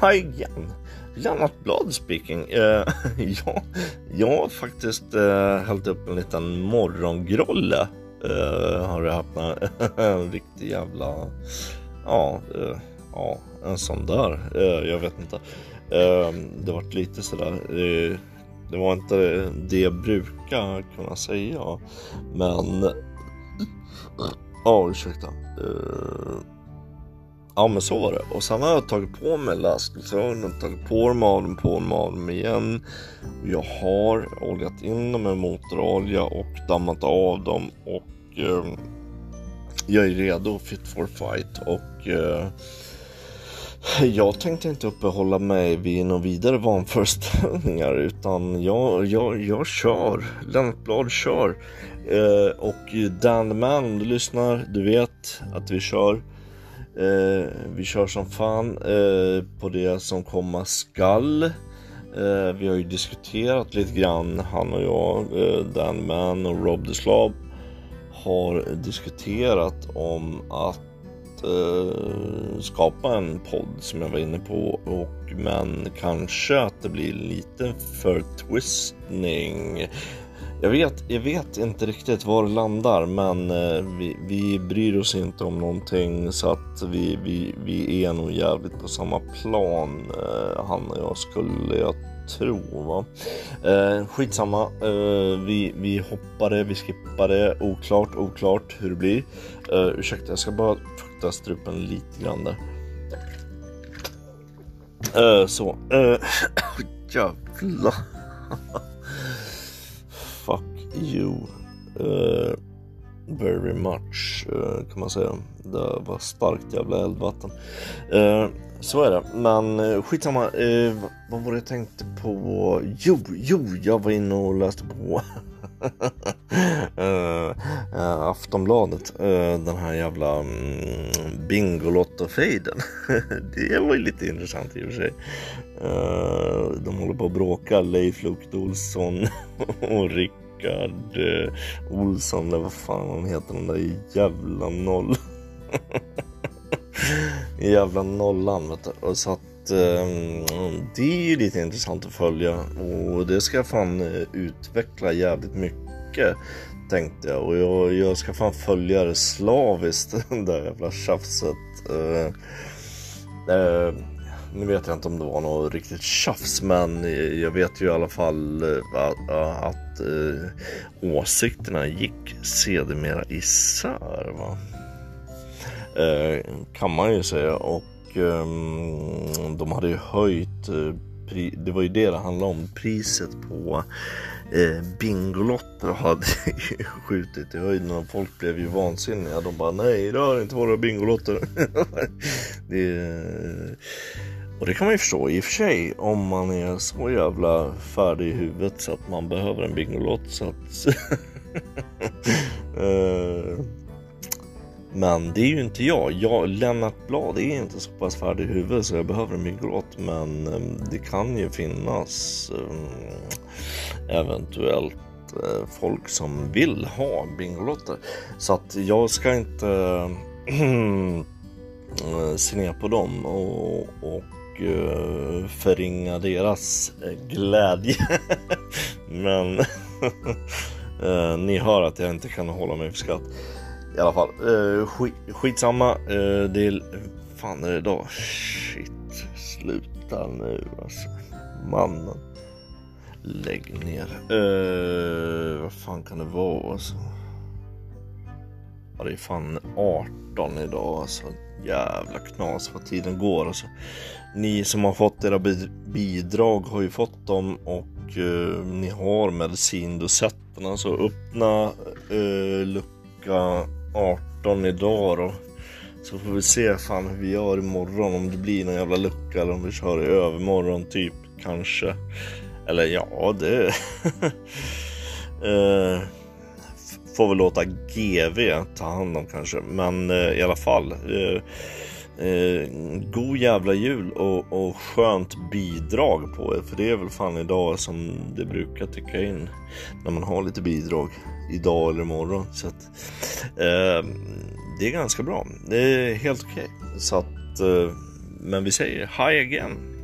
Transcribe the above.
hi again. Lennart Blad speaking. Uh, ja, jag har faktiskt uh, hällt upp en liten morgongrolle. Uh, eh, har du haft en riktig jävla... Ja, uh, ja, en sån där. jag vet inte. det vart lite sådär. det var inte det jag brukar kunna säga. Men... Ja, oh, ursäkta. Ja men så var det. Och sen har jag tagit på mig lastglasögonen, tagit på dem av dem, på dem av dem igen. Jag har oljat in dem med motorolja och dammat av dem och eh, jag är redo, fit for fight och eh, jag tänkte inte uppehålla mig vid några vidare vanföreställningar utan jag, jag, jag kör. Lennart Blad kör. Eh, och Dan Man, du lyssnar, du vet att vi kör. Eh, vi kör som fan eh, på det som komma skall. Eh, vi har ju diskuterat lite grann, han och jag, eh, Dan Man och Rob the Slav har diskuterat om att eh, skapa en podd som jag var inne på och men kanske att det blir lite för twistning jag vet, jag vet inte riktigt var det landar men eh, vi, vi bryr oss inte om någonting så att vi, vi, vi är nog jävligt på samma plan eh, han och jag skulle jag tro. Va? Eh, skitsamma, eh, vi, vi hoppade, vi skippade, oklart, oklart hur det blir. Eh, ursäkta, jag ska bara fukta strupen lite grann där. Eh, så, eh, jävlar you uh, eh, very much uh, kan man säga. Det var starkt jävla eldvatten. Uh, så är det, men uh, skitsamma. Uh, vad var det jag tänkte på? Jo, jo, jag var inne och läste på uh, Aftonbladet. den här jävla um, Bingolotto-fejden. det var ju lite intressant i och för sig. de håller på att bråka, Leif Lukt Olsson och Rick Rickard eh, Olsson eller vad fan han heter den där jävla noll. jävla nollan vet du. Och så att eh, det är ju lite intressant att följa och det ska jag fan eh, utveckla jävligt mycket tänkte jag och jag, jag ska fan följa det slaviskt det där jävla tjafset. Eh, eh, nu vet jag inte om det var något riktigt tjafs men jag vet ju i alla fall eh, att, att äh, åsikterna gick sedermera isär. Va? Äh, kan man ju säga och äh, de hade ju höjt, det var ju det det handlade om, priset på eh, Bingolotter hade skjutit i höjden och folk blev ju vansinniga. De bara nej, det har inte våra Bingolotter. det, och det kan man ju förstå i och för sig om man är så jävla färdig i huvudet så att man behöver en Bingolott. Så att uh, men det är ju inte jag. jag. Lennart Blad är inte så pass färdig i huvudet så jag behöver en Bingolott. Men eh, det kan ju finnas eh, eventuellt folk som vill ha Bingolotter. Så att jag ska inte se ner på dem och, och Eh, förringa deras eh, glädje. Men eh, ni hör att jag inte kan hålla mig för skratt. I alla fall, skit, skitsamma. Det är... fan är det idag? Shit, sluta nu alltså. Mannen. Lägg ner. Vad fan kan det vara alltså? Ja, det är fan 18 idag alltså. Jävla knas vad tiden går alltså ni som har fått era bidrag har ju fått dem och eh, ni har medicindosetterna så öppna eh, lucka 18 idag då. Så får vi se fan hur vi gör imorgon om det blir någon jävla lucka eller om vi kör i övermorgon typ kanske. Eller ja, det eh, får väl låta GV ta hand om kanske. Men eh, i alla fall. Eh, eh, god jävla jul och, och skönt bidrag på er. För det är väl fan idag som det brukar ticka in. När man har lite bidrag. Idag eller imorgon. Så att, eh, det är ganska bra. Det är helt okej. Okay. Så att eh, men vi säger hi again.